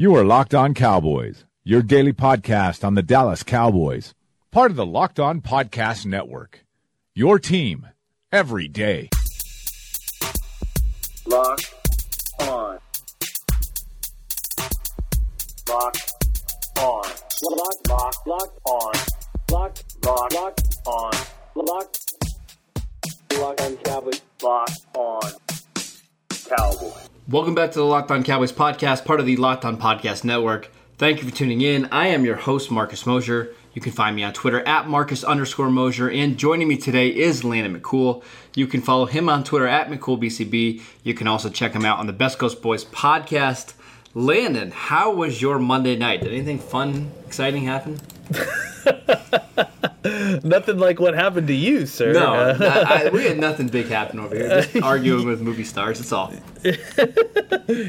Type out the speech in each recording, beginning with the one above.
You are Locked On Cowboys, your daily podcast on the Dallas Cowboys, part of the Locked On Podcast Network. Your team every day. Locked on. Locked on. Locked, locked, locked on. Locked, locked, locked on. Locked. Locked on Cowboys. Locked on Cowboys. Welcome back to the Locked On Cowboys podcast, part of the Locked On Podcast Network. Thank you for tuning in. I am your host, Marcus Mosher. You can find me on Twitter at Marcus underscore Mosher. And joining me today is Landon McCool. You can follow him on Twitter at McCoolBCB. You can also check him out on the Best Coast Boys podcast. Landon, how was your Monday night? Did anything fun, exciting happen? Nothing like what happened to you, sir. No, Uh, I, I- we had nothing big happen over here. Just arguing with movie stars. That's all.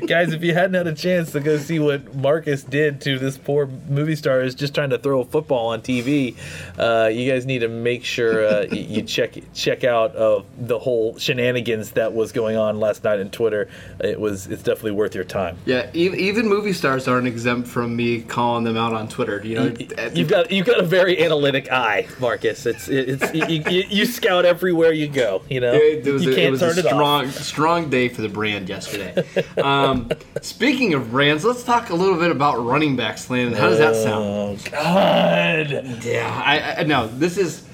guys, if you hadn't had a chance to go see what Marcus did to this poor movie star is just trying to throw a football on TV, uh, you guys need to make sure uh, you check check out uh, the whole shenanigans that was going on last night on Twitter. It was it's definitely worth your time. Yeah, e- even movie stars aren't exempt from me calling them out on Twitter. You know, You've got you've got a very analytic eye, Marcus. It's it's you, you, you scout everywhere you go. You know It, it was, you a, can't it turn a it off. strong, strong day for the brand yesterday. um, speaking of brands, let's talk a little bit about running backs, Landon. How does that sound? Oh God! Yeah, I, I no. This is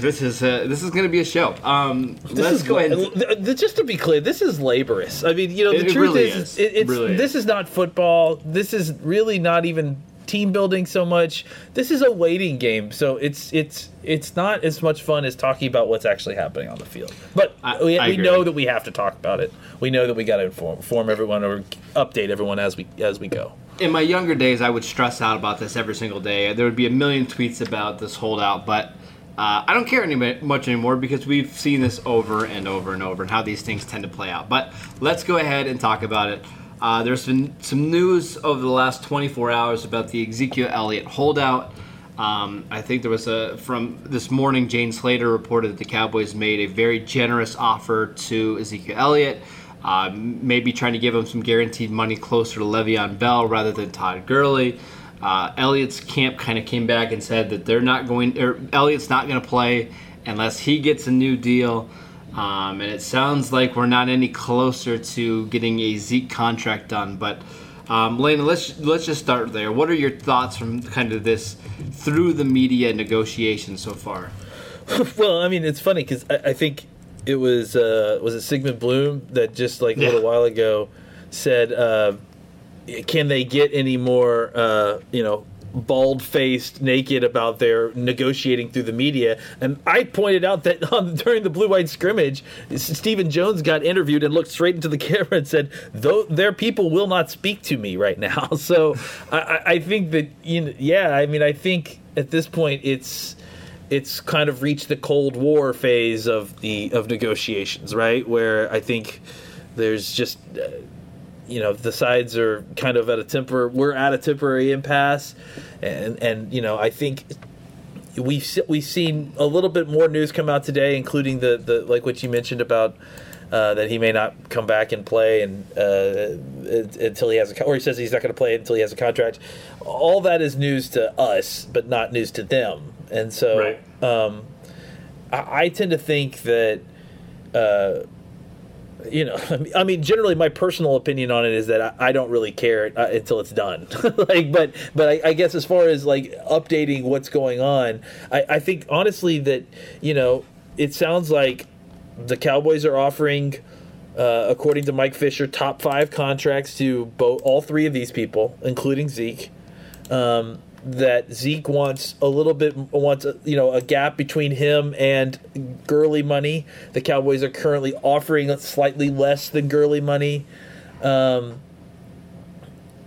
this is uh, this is going to be a show. Um, let's is go ahead. And, just to be clear, this is laborious. I mean, you know, the it truth really is, is. It, it's Really this is. is not football. This is really not even team building so much. This is a waiting game. So it's it's it's not as much fun as talking about what's actually happening on the field. But I- we, I we know that we have to talk about it. We know that we got to inform, inform everyone or update everyone as we as we go. in my younger days, I would stress out about this every single day. There would be a million tweets about this holdout, but uh, I don't care any much anymore because we've seen this over and over and over and how these things tend to play out. But let's go ahead and talk about it. Uh, there's been some news over the last 24 hours about the Ezekiel Elliott holdout. Um, I think there was a from this morning. Jane Slater reported that the Cowboys made a very generous offer to Ezekiel Elliott, uh, maybe trying to give him some guaranteed money closer to Le'Veon Bell rather than Todd Gurley. Uh, Elliott's camp kind of came back and said that they're not going, or Elliott's not going to play unless he gets a new deal. Um, and it sounds like we're not any closer to getting a Zeke contract done. But um, Lena, let's let's just start there. What are your thoughts from kind of this through the media negotiation so far? Well, I mean, it's funny because I, I think it was uh, was it Sigmund Bloom that just like a Yeah. little while ago said, uh, "Can they get any more, uh, you know, bald faced, naked about their negotiating through the media?" And I pointed out that on, during the blue white scrimmage, Stephen Jones got interviewed and looked straight into the camera and said, "Though their people will not speak to me right now." So I, I- think that you know, yeah, I mean, I think at this point it's it's kind of reached the Cold War phase of the of negotiations, right? Where I think there's just uh, you know the sides are kind of at a temper. we're at a temporary impasse, and and you know I think we've we've seen a little bit more news come out today, including the the like what you mentioned about. Uh, that he may not come back and play and uh, until he has a or he says he's not going to play until he has a contract. All that is news to us, but not news to them. And so, Right. um, I, I tend to think that, uh, you know, I mean, generally, my personal opinion on it is that I, I don't really care uh, until it's done. like, but but I, I guess as far as like updating what's going on, I, I think honestly that you know it sounds like the Cowboys are offering. Uh, according to Mike Fisher, top five contracts to both all three of these people, including Zeke um, that Zeke wants a little bit wants a, you know a gap between him and Gurley money. The Cowboys are currently offering slightly less than Gurley money. Um,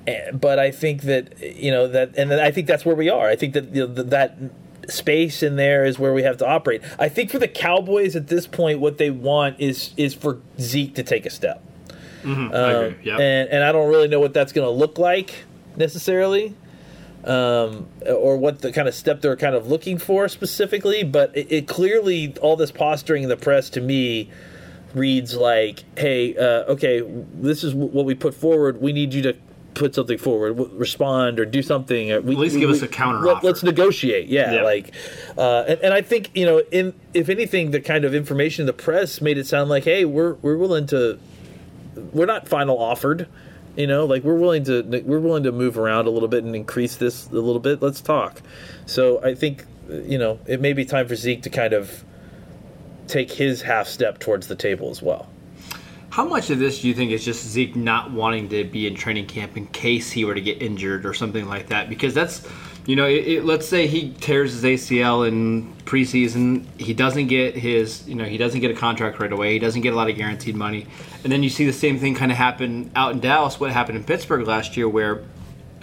eh, but I think that you know that, and I think that's where we are. I think that you know, that space in there is where we have to operate. I think for the Cowboys at this point, what they want is is for Zeke to take a step. I Um, agree. Yep. and and I don't really know what that's going to look like necessarily, um, or what the kind of step they're kind of looking for specifically. But it, it clearly all this posturing in the press to me reads like, "Hey, uh, okay, this is what we put forward. We need you to put something forward, w- respond or do something. or At least give us a counter. Let, us negotiate. Yeah, Yeah. like, uh, and, and I think you know, in if anything, the kind of information in the press made it sound like, hey, we're we're willing to, we're not final offered. You know, like we're willing to we're willing to move around a little bit and increase this a little bit. Let's talk. So I think you know it may be time for Zeke to kind of take his half step towards the table as well. How much of this do you think is just Zeke not wanting to be in training camp in case he were to get injured or something like that? Because that's, you know, it, it, let's say he tears his ACL in preseason, he doesn't get his, you know, he doesn't get a contract right away, he doesn't get a lot of guaranteed money, and then you see the same thing kind of happen out in Dallas. What happened in Pittsburgh last year, where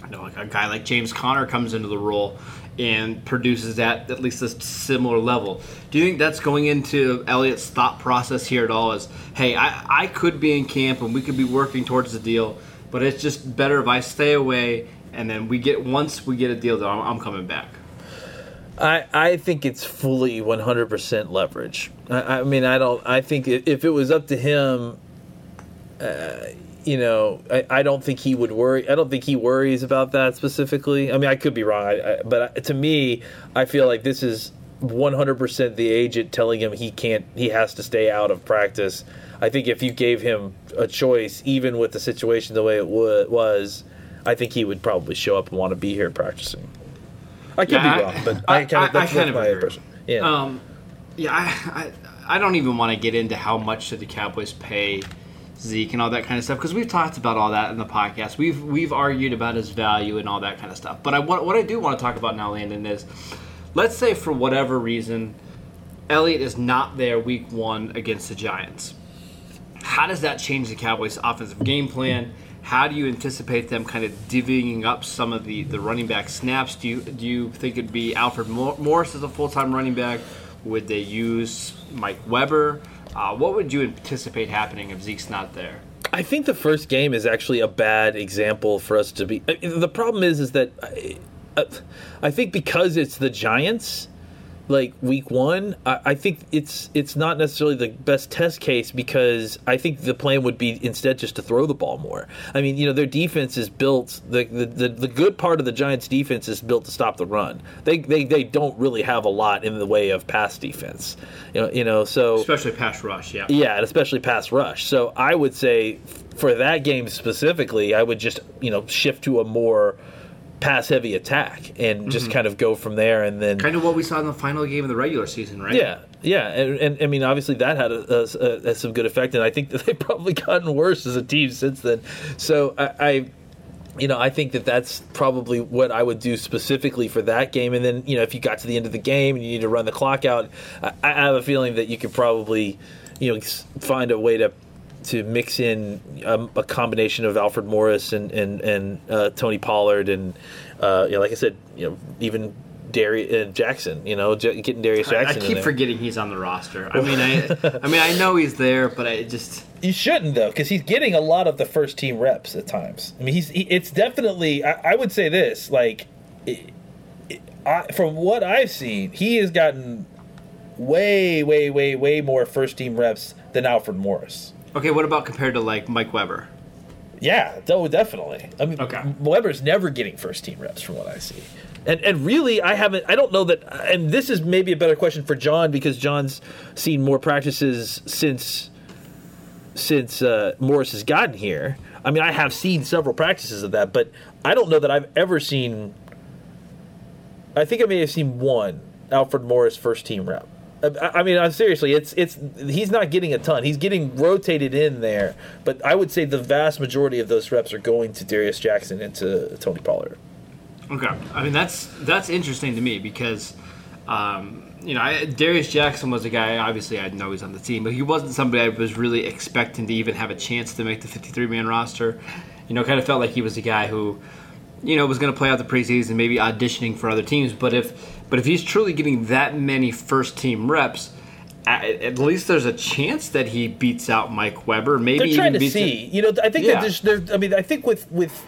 you know, like a guy like James Conner comes into the role and produces at at least a similar level. Do you think that's going into Elliott's thought process here at all? Is hey, I, I could be in camp and we could be working towards the deal, but it's just better if I stay away and then we get once we get a deal, I'm, I'm coming back. I, I think it's fully 100% leverage. I, I mean, I don't. I think if it was up to him, uh, you know, I, I don't think he would worry. I don't think he worries about that specifically. I mean, I could be wrong, I, but to me, I feel like this is 100% the agent telling him he can't. He has to stay out of practice. I think if you gave him a choice, even with the situation the way it wa- was, I think he would probably show up and want to be here practicing. I could Yeah, be I- wrong, but I- I, kind of, that's, I kind of my agree. impression. Yeah. Um, yeah, I, I, I don't even want to get into how much should the Cowboys pay Zeke and all that kind of stuff because we've talked about all that in the podcast. We've we've argued about his value and all that kind of stuff. But I what, what I do want to talk about now, Landon, is let's say for whatever reason, Elliott is not there week one against the Giants. How does that change the Cowboys' offensive game plan? How do you anticipate them kind of divvying up some of the, the running back snaps? Do you do you think it'd be Alfred Morris as a full time running back? Would they use Mike Weber? Uh, what would you anticipate happening if Zeke's not there? I think the first game is actually a bad example for us to be. The problem is, is that I, I think because it's the Giants, like week one, I, I think it's it's not necessarily the best test case because I think the plan would be instead just to throw the ball more. I mean, you know, their defense is built. The the, the, the good part of the Giants' defense is built to stop the run. They, they they don't really have a lot in the way of pass defense. You know, you know so Especially pass rush, yeah. yeah, and especially pass rush. So I would say for that game specifically, I would just you know shift to a more pass heavy attack and just mm-hmm. kind of go from there. And then Kind of what we saw in the final game of the regular season, right? yeah, yeah, and, and I mean obviously that had a, a, a, some good effect, and I think that they've probably gotten worse as a team since then. So I. I you know, I think that that's probably what I would do specifically for that game. And then, you know, if you got to the end of the game and you need to run the clock out, I, I have a feeling that you could probably, you know, find a way to to mix in um, a combination of Alfred Morris and and and uh, Tony Pollard and, uh, you know, like I said, you know, even Darius uh, Jackson. You know, J- getting Darius I, I Jackson. in keep there. forgetting he's on the roster. I mean, I, I mean, I know he's there, but I just You shouldn't though, because he's getting a lot of the first team reps at times. I mean, he's he, it's definitely. I, I would say this, like, it, it, I, from what I've seen, he has gotten way, way, way, way more first team reps than Alfred Morris. Okay. What about compared to like Mike Weber? Yeah, oh, definitely. I mean, Okay. Weber's never getting first team reps from what I see. And and really, I haven't. I don't know that. And this is maybe a better question for John because John's seen more practices since since uh, Morris has gotten here. I mean, I have seen several practices of that, but I don't know that I've ever seen. I think I may have seen one Alfred Morris first team rep. I, mean, I'm seriously. It's it's he's not getting a ton. He's getting rotated in there, but I would say the vast majority of those reps are going to Darius Jackson and to Tony Pollard. Okay, I mean that's that's interesting to me because, um, you know, I, Darius Jackson was a guy. Obviously, I know he's on the team, but he wasn't somebody I was really expecting to even have a chance to make the 53 man roster. You know, kind of felt like he was a guy who, you know, was going to play out the preseason, maybe auditioning for other teams. But if but if he's truly getting that many first team reps. At, at least there's a chance that he beats out Mike Weber. Maybe They're even trying to see. You know, I think Yeah. that there's. I mean, I think with with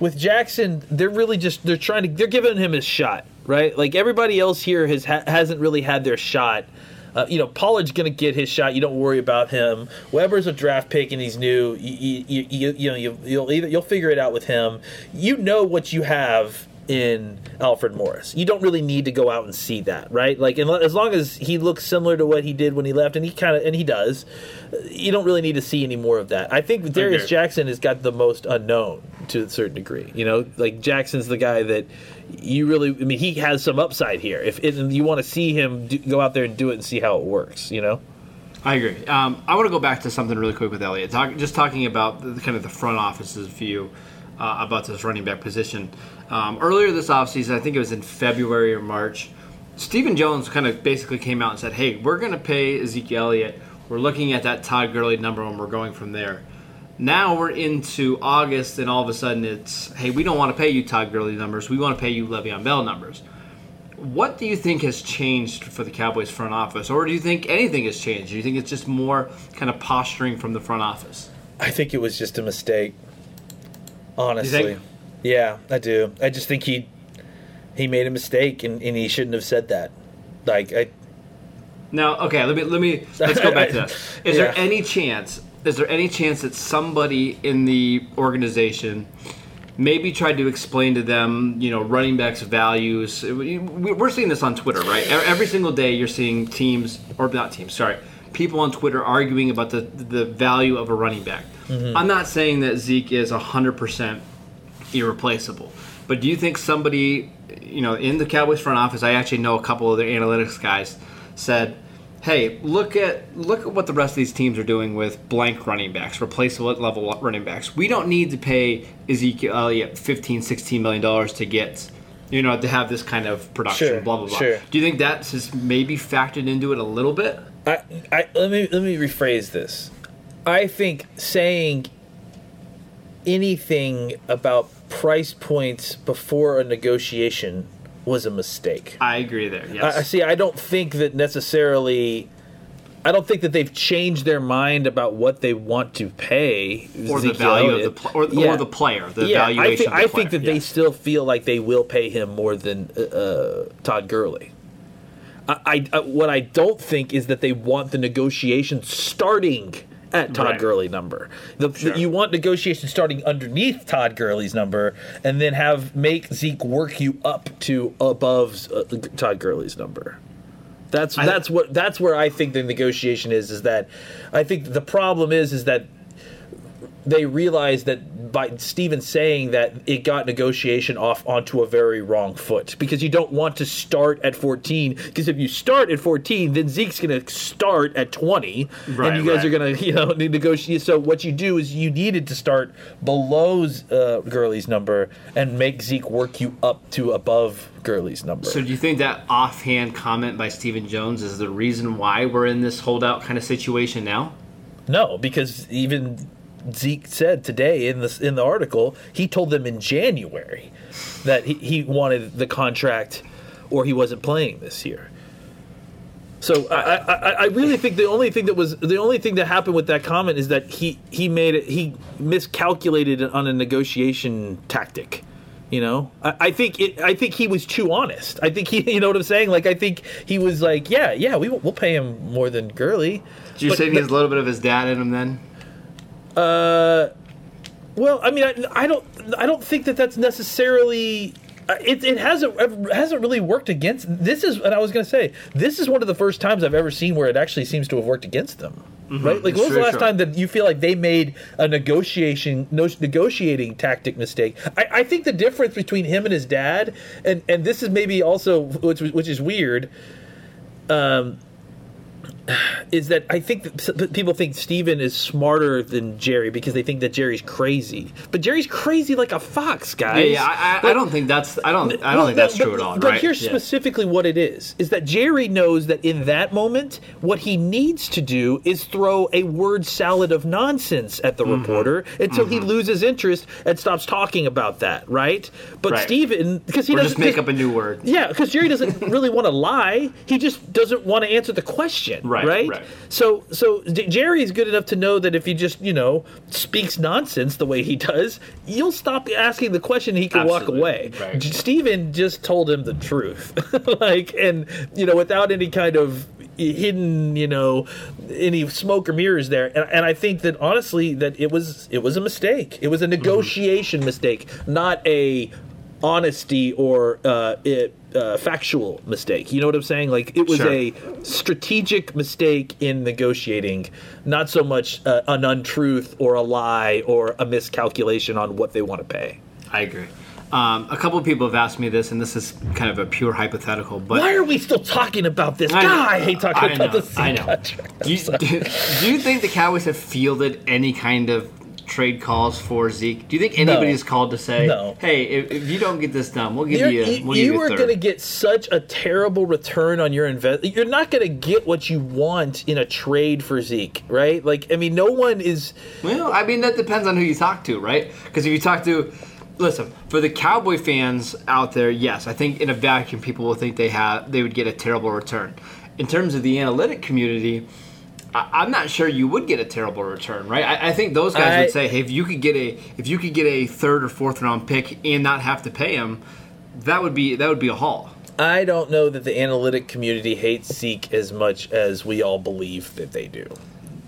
with Jackson, they're really just they're trying to they're giving him his shot, right? Like everybody else here has ha- hasn't really had their shot. Uh, you know, Pollard's going to get his shot. You don't worry about him. Weber's a draft pick and he's new. You, you, you, you know, you, you'll either you'll figure it out with him. You know what you have in Alfred Morris. You don't really need to go out and see that, right? Like, as long as he looks similar to what he did when he left, and he kind of and he does, you don't really need to see any more of that. I think Darius Okay. Jackson has got the most unknown to a certain degree. You know, like Jackson's the guy that you really. I mean, he has some upside here. If you want to see him do, go out there and do it and see how it works, you know. I agree. Um, I want to go back to something really quick with Elliott. Talk, just talking about the, kind of the front office's view uh, about this running back position. Um, earlier this offseason, I think it was in February or March, Stephen Jones kind of basically came out and said, hey, we're going to pay Ezekiel Elliott. We're looking at that Todd Gurley number and we're going from there. Now we're into August, and all of a sudden it's, hey, we don't want to pay you Todd Gurley numbers. We want to pay you Le'Veon Bell numbers. What do you think has changed for the Cowboys front office, or do you think anything has changed? Do you think it's just more kind of posturing from the front office? I think it was just a mistake. Honestly. Yeah, I do. I just think he he made a mistake and, and he shouldn't have said that. Like I Now, okay, let me let me let's go back to that. Is there any chance? Is there any chance that somebody in the organization maybe tried to explain to them, you know, running backs' values? We- We're seeing this on Twitter, right? Every single day, you're seeing teams or not teams, sorry, people on Twitter arguing about the the value of a running back. Mm-hmm. I'm not saying that Zeke is hundred percent irreplaceable. But do you think somebody, you know, in the Cowboys front office, I actually know a couple of their analytics guys said, "Hey, look at look at what the rest of these teams are doing with blank running backs, replaceable level running backs. We don't need to pay Ezekiel Elliott 15, 16 million dollars to get." You know, to have this kind of production, Sure, blah blah blah. sure. Do you think that's just maybe factored into it a little bit? I, I let me let me rephrase this. I think saying anything about price points before a negotiation was a mistake. I agree there. Yes. I, see. I don't think that necessarily. I don't think that they've changed their mind about what they want to pay or the value of the pl- or, Yeah. or the player, the yeah, valuation. I think of the I think that they still feel like they will pay him more than uh, uh, Todd Gurley. I, I, I what I don't think is that they want the negotiation starting at Todd Right. Gurley number. The, Sure. You want negotiation starting underneath Todd Gurley's number, and then have make Zeke work you up to above uh, Todd Gurley's number. That's I- that's what that's where I think the negotiation is. Is that I think the problem is is that they realized that by Stephen saying that it got negotiation off onto a very wrong foot because you don't want to start at 14 because if you start at 14 then Zeke's going to start at 20 Right, and you guys right. are going to you know negotiate so what you do is you needed to start below uh, Gurley's number and make Zeke work you up to above Gurley's number So do you think that offhand comment by Stephen Jones is the reason why we're in this holdout kind of situation now? No, because even Zeke said today in this in the article, he told them in January that he, he wanted the contract or he wasn't playing this year. So I, I, I- really think the only thing that was the only thing that happened with that comment is that he he made it he miscalculated on a negotiation tactic. You know, I, I think it. I think he was too honest. I think he, you know what I'm saying. Like I think he was like, yeah, yeah, we we'll pay him more than Gurley. Do you But- say he has a little bit of his dad in him then? Uh, well, I mean, I, I don't, I don't think that that's necessarily. uh, It, it hasn't hasn't really worked against. This is, and I was going to say, this is one of the first times I've ever seen where it actually seems to have worked against them. Right? Like, when was Sure, the last sure. time that you feel like they made a negotiation, no, negotiating tactic mistake? I, I think the difference between him and his dad, and and this is maybe also which which is weird. Um, is that I think that people think Stephen is smarter than Jerry because they think that Jerry's crazy. But Jerry's crazy like a fox, Yeah, guys. yeah. I, I, I don't think that's. I don't. I don't Well, think that's but- true at all. But right? here's Yeah. specifically what it is: is that Jerry knows that in that moment, what he needs to do is throw a word salad of nonsense at the Mm-hmm. reporter until he loses interest and stops talking about that. Right? But Right. Stephen, because he Or doesn't just make up a new word. yeah, because Jerry doesn't really want to lie. He just doesn't want to answer the question. Right, Right. right. So, so J- Jerry's good enough to know that if he just, you know, speaks nonsense the way he does, you'll stop asking the question. and He can walk away. right. J- Stephen just told him the truth, like, and you know, without any kind of hidden, you know, any smoke or mirrors there. And, and I think that honestly, that it was it was a mistake. It was a mm-hmm. negotiation mistake, not a honesty or uh, it, uh, factual mistake. You know what I'm saying? Like it was Sure. a strategic mistake in negotiating, not so much uh, an untruth or a lie or a miscalculation on what they want to pay. I agree. Um, a couple of people have asked me this, and this is kind of a pure hypothetical, but Why are we still talking about this? I. God, I hate talking I about know, this. I know. Do you, do, do you think the Cowboys have fielded any kind of trade calls for Zeke? Do you think anybody No. called to say, No. "Hey, if, if you don't get this done, we'll give You're, you, you we'll give you you are going to get such a terrible return on your invest. You're not going to get what you want in a trade for Zeke, right? Like, I mean, no one is. Well, I mean that depends on who you talk to, right? Because if you talk to, listen, for the Cowboy fans out there, yes, I think in a vacuum people will think they have they would get a terrible return. In terms of the analytic community, I, I'm not sure you would get a terrible return, right? I, I think those guys I- would say, hey, if you could get a if you could get a third or fourth round pick and not have to pay him, that would be that would be a haul. I don't know that the analytic community hates Zeke as much as we all believe that they do.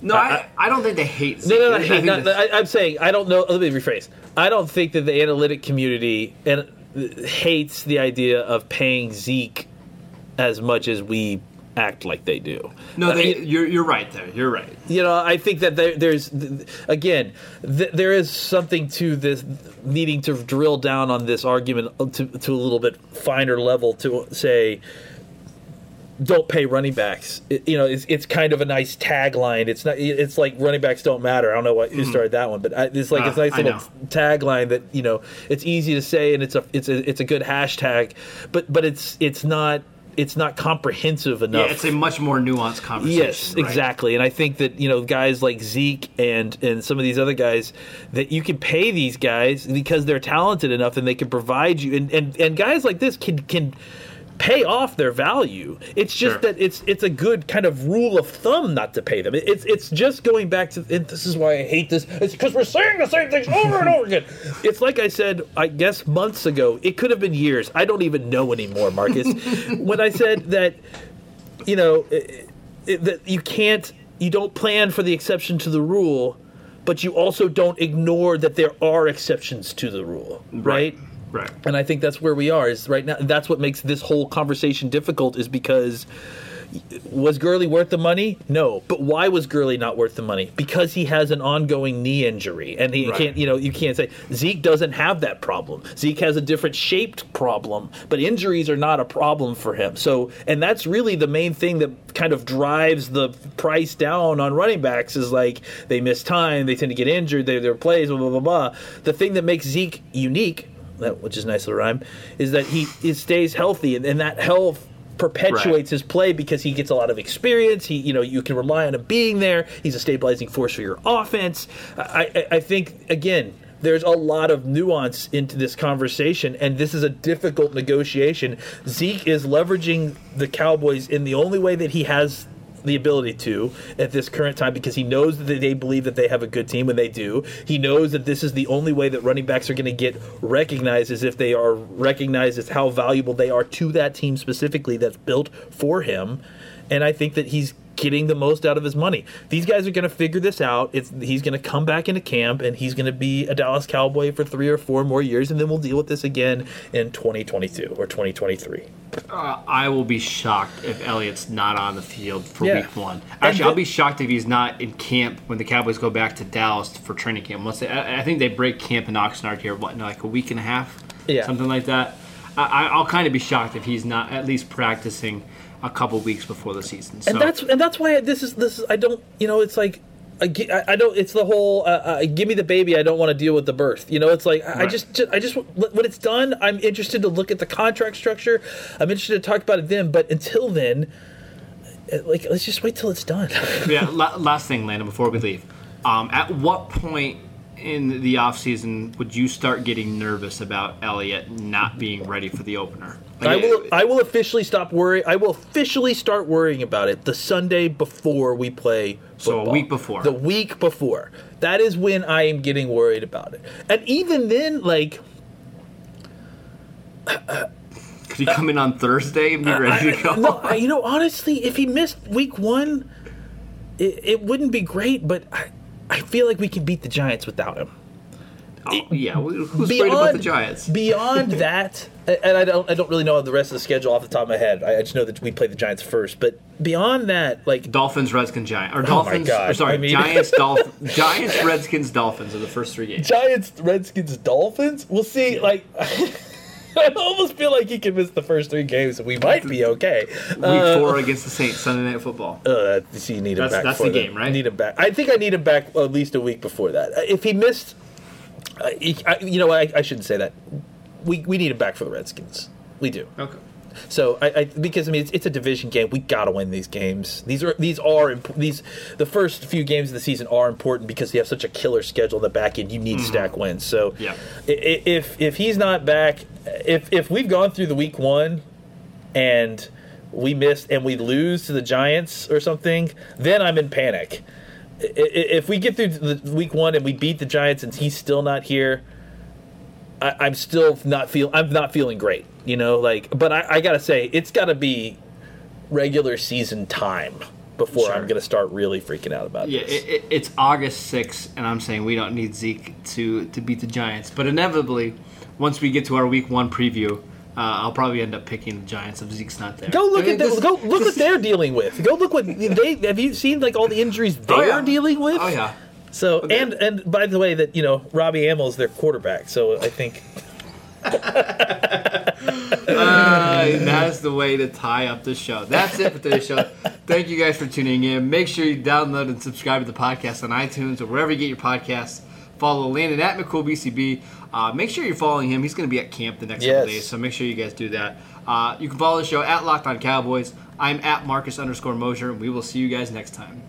No, I, I, don't think they hate. No, Zeke. no, no. I Hate, not, that's- I'm saying I don't know. Let me rephrase. I don't think that the analytic community and uh, hates the idea of paying Zeke as much as we act like they do. no, they, mean, you're you're right there. You're right. you know, I think that there, there's again, th- there is something to this needing to drill down on this argument to, to a little bit finer level to say. Don't pay running backs. It- you know, it's, it's kind of a nice tagline. It's not. It's like running backs don't matter. I don't know what who started that one, but I, it's like Ah, it's a nice I little know. tagline that you know it's easy to say and it's a it's a it's a good hashtag, but but it's it's not it's not comprehensive enough. Yeah, it's a much more nuanced conversation. Yes, right? exactly. And I think that you know guys like Zeke and and some of these other guys that you can pay these guys because they're talented enough and they can provide you and and, and guys like this can can pay off their value. It's just Sure. that it's it's a good kind of rule of thumb not to pay them. It- It's it's just going back to this is why I hate this. It's because we're saying the same things over and over again. It's like I said, I guess months ago. It could have been years. I don't even know anymore, Marcus. when I said that you know it, it, that you can't you don't plan for the exception to the rule but you also don't ignore that there are exceptions to the rule right, Right. And i think that's where we are is right now that's what makes this whole conversation difficult is because was Gurley worth the money? No. But why was Gurley not worth the money? Because he has an ongoing knee injury, and he Right. can't. You know, you can't say Zeke doesn't have that problem. Zeke has a different shaped problem, but injuries are not a problem for him. So, and that's really the main thing that kind of drives the price down on running backs is like they miss time, they tend to get injured, they their plays, blah blah blah blah. The thing that makes Zeke unique. That, which is a nice little rhyme, is that he, he stays healthy, and, and that health perpetuates his play because he gets a lot of experience. He, you know, you can rely on him being there. He's a stabilizing force for your offense. I, I, I think again, there's a lot of nuance into this conversation, and this is a difficult negotiation. Zeke is leveraging the Cowboys in the only way that he has the ability to at this current time because he knows that they believe that they have a good team when they do. He knows that this is the only way that running backs are going to get recognized as if they are recognized as how valuable they are to that team specifically that's built for him. And I think that he's getting the most out of his money. These guys are going to figure this out. It's he's going to come back into camp and he's going to be a Dallas Cowboy for 3 or 4 more years and then we'll deal with this again in 2022 or 2023. Uh, I will be shocked if Elliott's not on the field for Yeah. week one. Actually, I'll be shocked if he's not in camp when the Cowboys go back to Dallas for training camp. Once they, I I think they break camp in Oxnard here, what, in like a week and a half? Yeah. Something like that. I- I'll kind of be shocked if he's not at least practicing a couple weeks before the season. So, and that's and that's why this is this is I don't you know it's like I, I don't it's the whole uh, uh, give me the baby I don't want to deal with the birth you know it's like I, I just, just I just when it's done I'm interested to look at the contract structure I'm interested to talk about it then but until then uh, like let's just wait till it's done yeah, la- last thing, Landon, before we leave. Um, at what point in the offseason would you start getting nervous about Elliott not being ready for the opener? I will I will officially stop worrying I will officially start worrying about it the Sunday before we play So a week before. the week before that is when I am getting worried about it and even then like Could he come in on Thursday and be ready to go? No, you know, honestly, if he missed week one, it, it wouldn't be great. But I, I feel like we can beat the Giants without him. Oh, yeah, who's afraid about the Giants? Beyond that, and I don't, I don't really know the rest of the schedule off the top of my head. I, just know that we play the Giants first. But beyond that, like Dolphins, Redskins, Giants, or Oh Dolphins. God, Or sorry, I mean- Giants, Dolphins, Giants, Redskins, Dolphins are the first three games. Giants, Redskins, Dolphins. We'll see. Like. I almost feel like he can miss the first three games, and we might be okay. Week four against the Saints, Sunday Night Football. Uh, see, you need him That's- back. that's for the game, right? Need him back. I think I need him back at least a week before that. Uh, If he missed, uh, he, I, you know, I, I shouldn't say that. We we need him back for the Redskins. We do. Okay. So I, I because I mean it's, it's a division game. We got to win these games. These are these are imp- these the first few games of the season are important because you have such a killer schedule in the back end. You need to stack wins. So Mm-hmm. Yeah. i- i- if if he's not back, if if we've gone through the week one and we missed and we lose to the Giants or something, then I'm in panic. If we get through the week one and we beat the Giants and he's still not here, I, I'm still not feel I'm not feeling great. You know, like, but I, I gotta say, it's got to be regular season time before Sure. I'm gonna start really freaking out about Yeah, this. it, it, it's August 6th, and I'm saying we don't need Zeke to, to beat the Giants. But inevitably, once we get to our week one preview, uh, I'll probably end up picking the Giants if Zeke's not there. Go look I mean, at them. this- Go look this- what they're dealing with. Go look what they have. You seen like all the injuries they're Oh, yeah. dealing with? Oh, yeah. So Okay. and and by the way, that you know Robbie Amell is their quarterback. So I think Uh, that's the way to tie up the show. That's it for today's show. Thank you guys for tuning in. Make sure you download and subscribe to the podcast on iTunes or wherever you get your podcasts. Follow Landon at McCoolBCB. Uh, make sure you're following him. He's going to be at camp the next Yes. couple days, so make sure you guys do that. Uh, you can follow the show at Locked On Cowboys. I'm at Marcus underscore Mosher, and we will see you guys next time.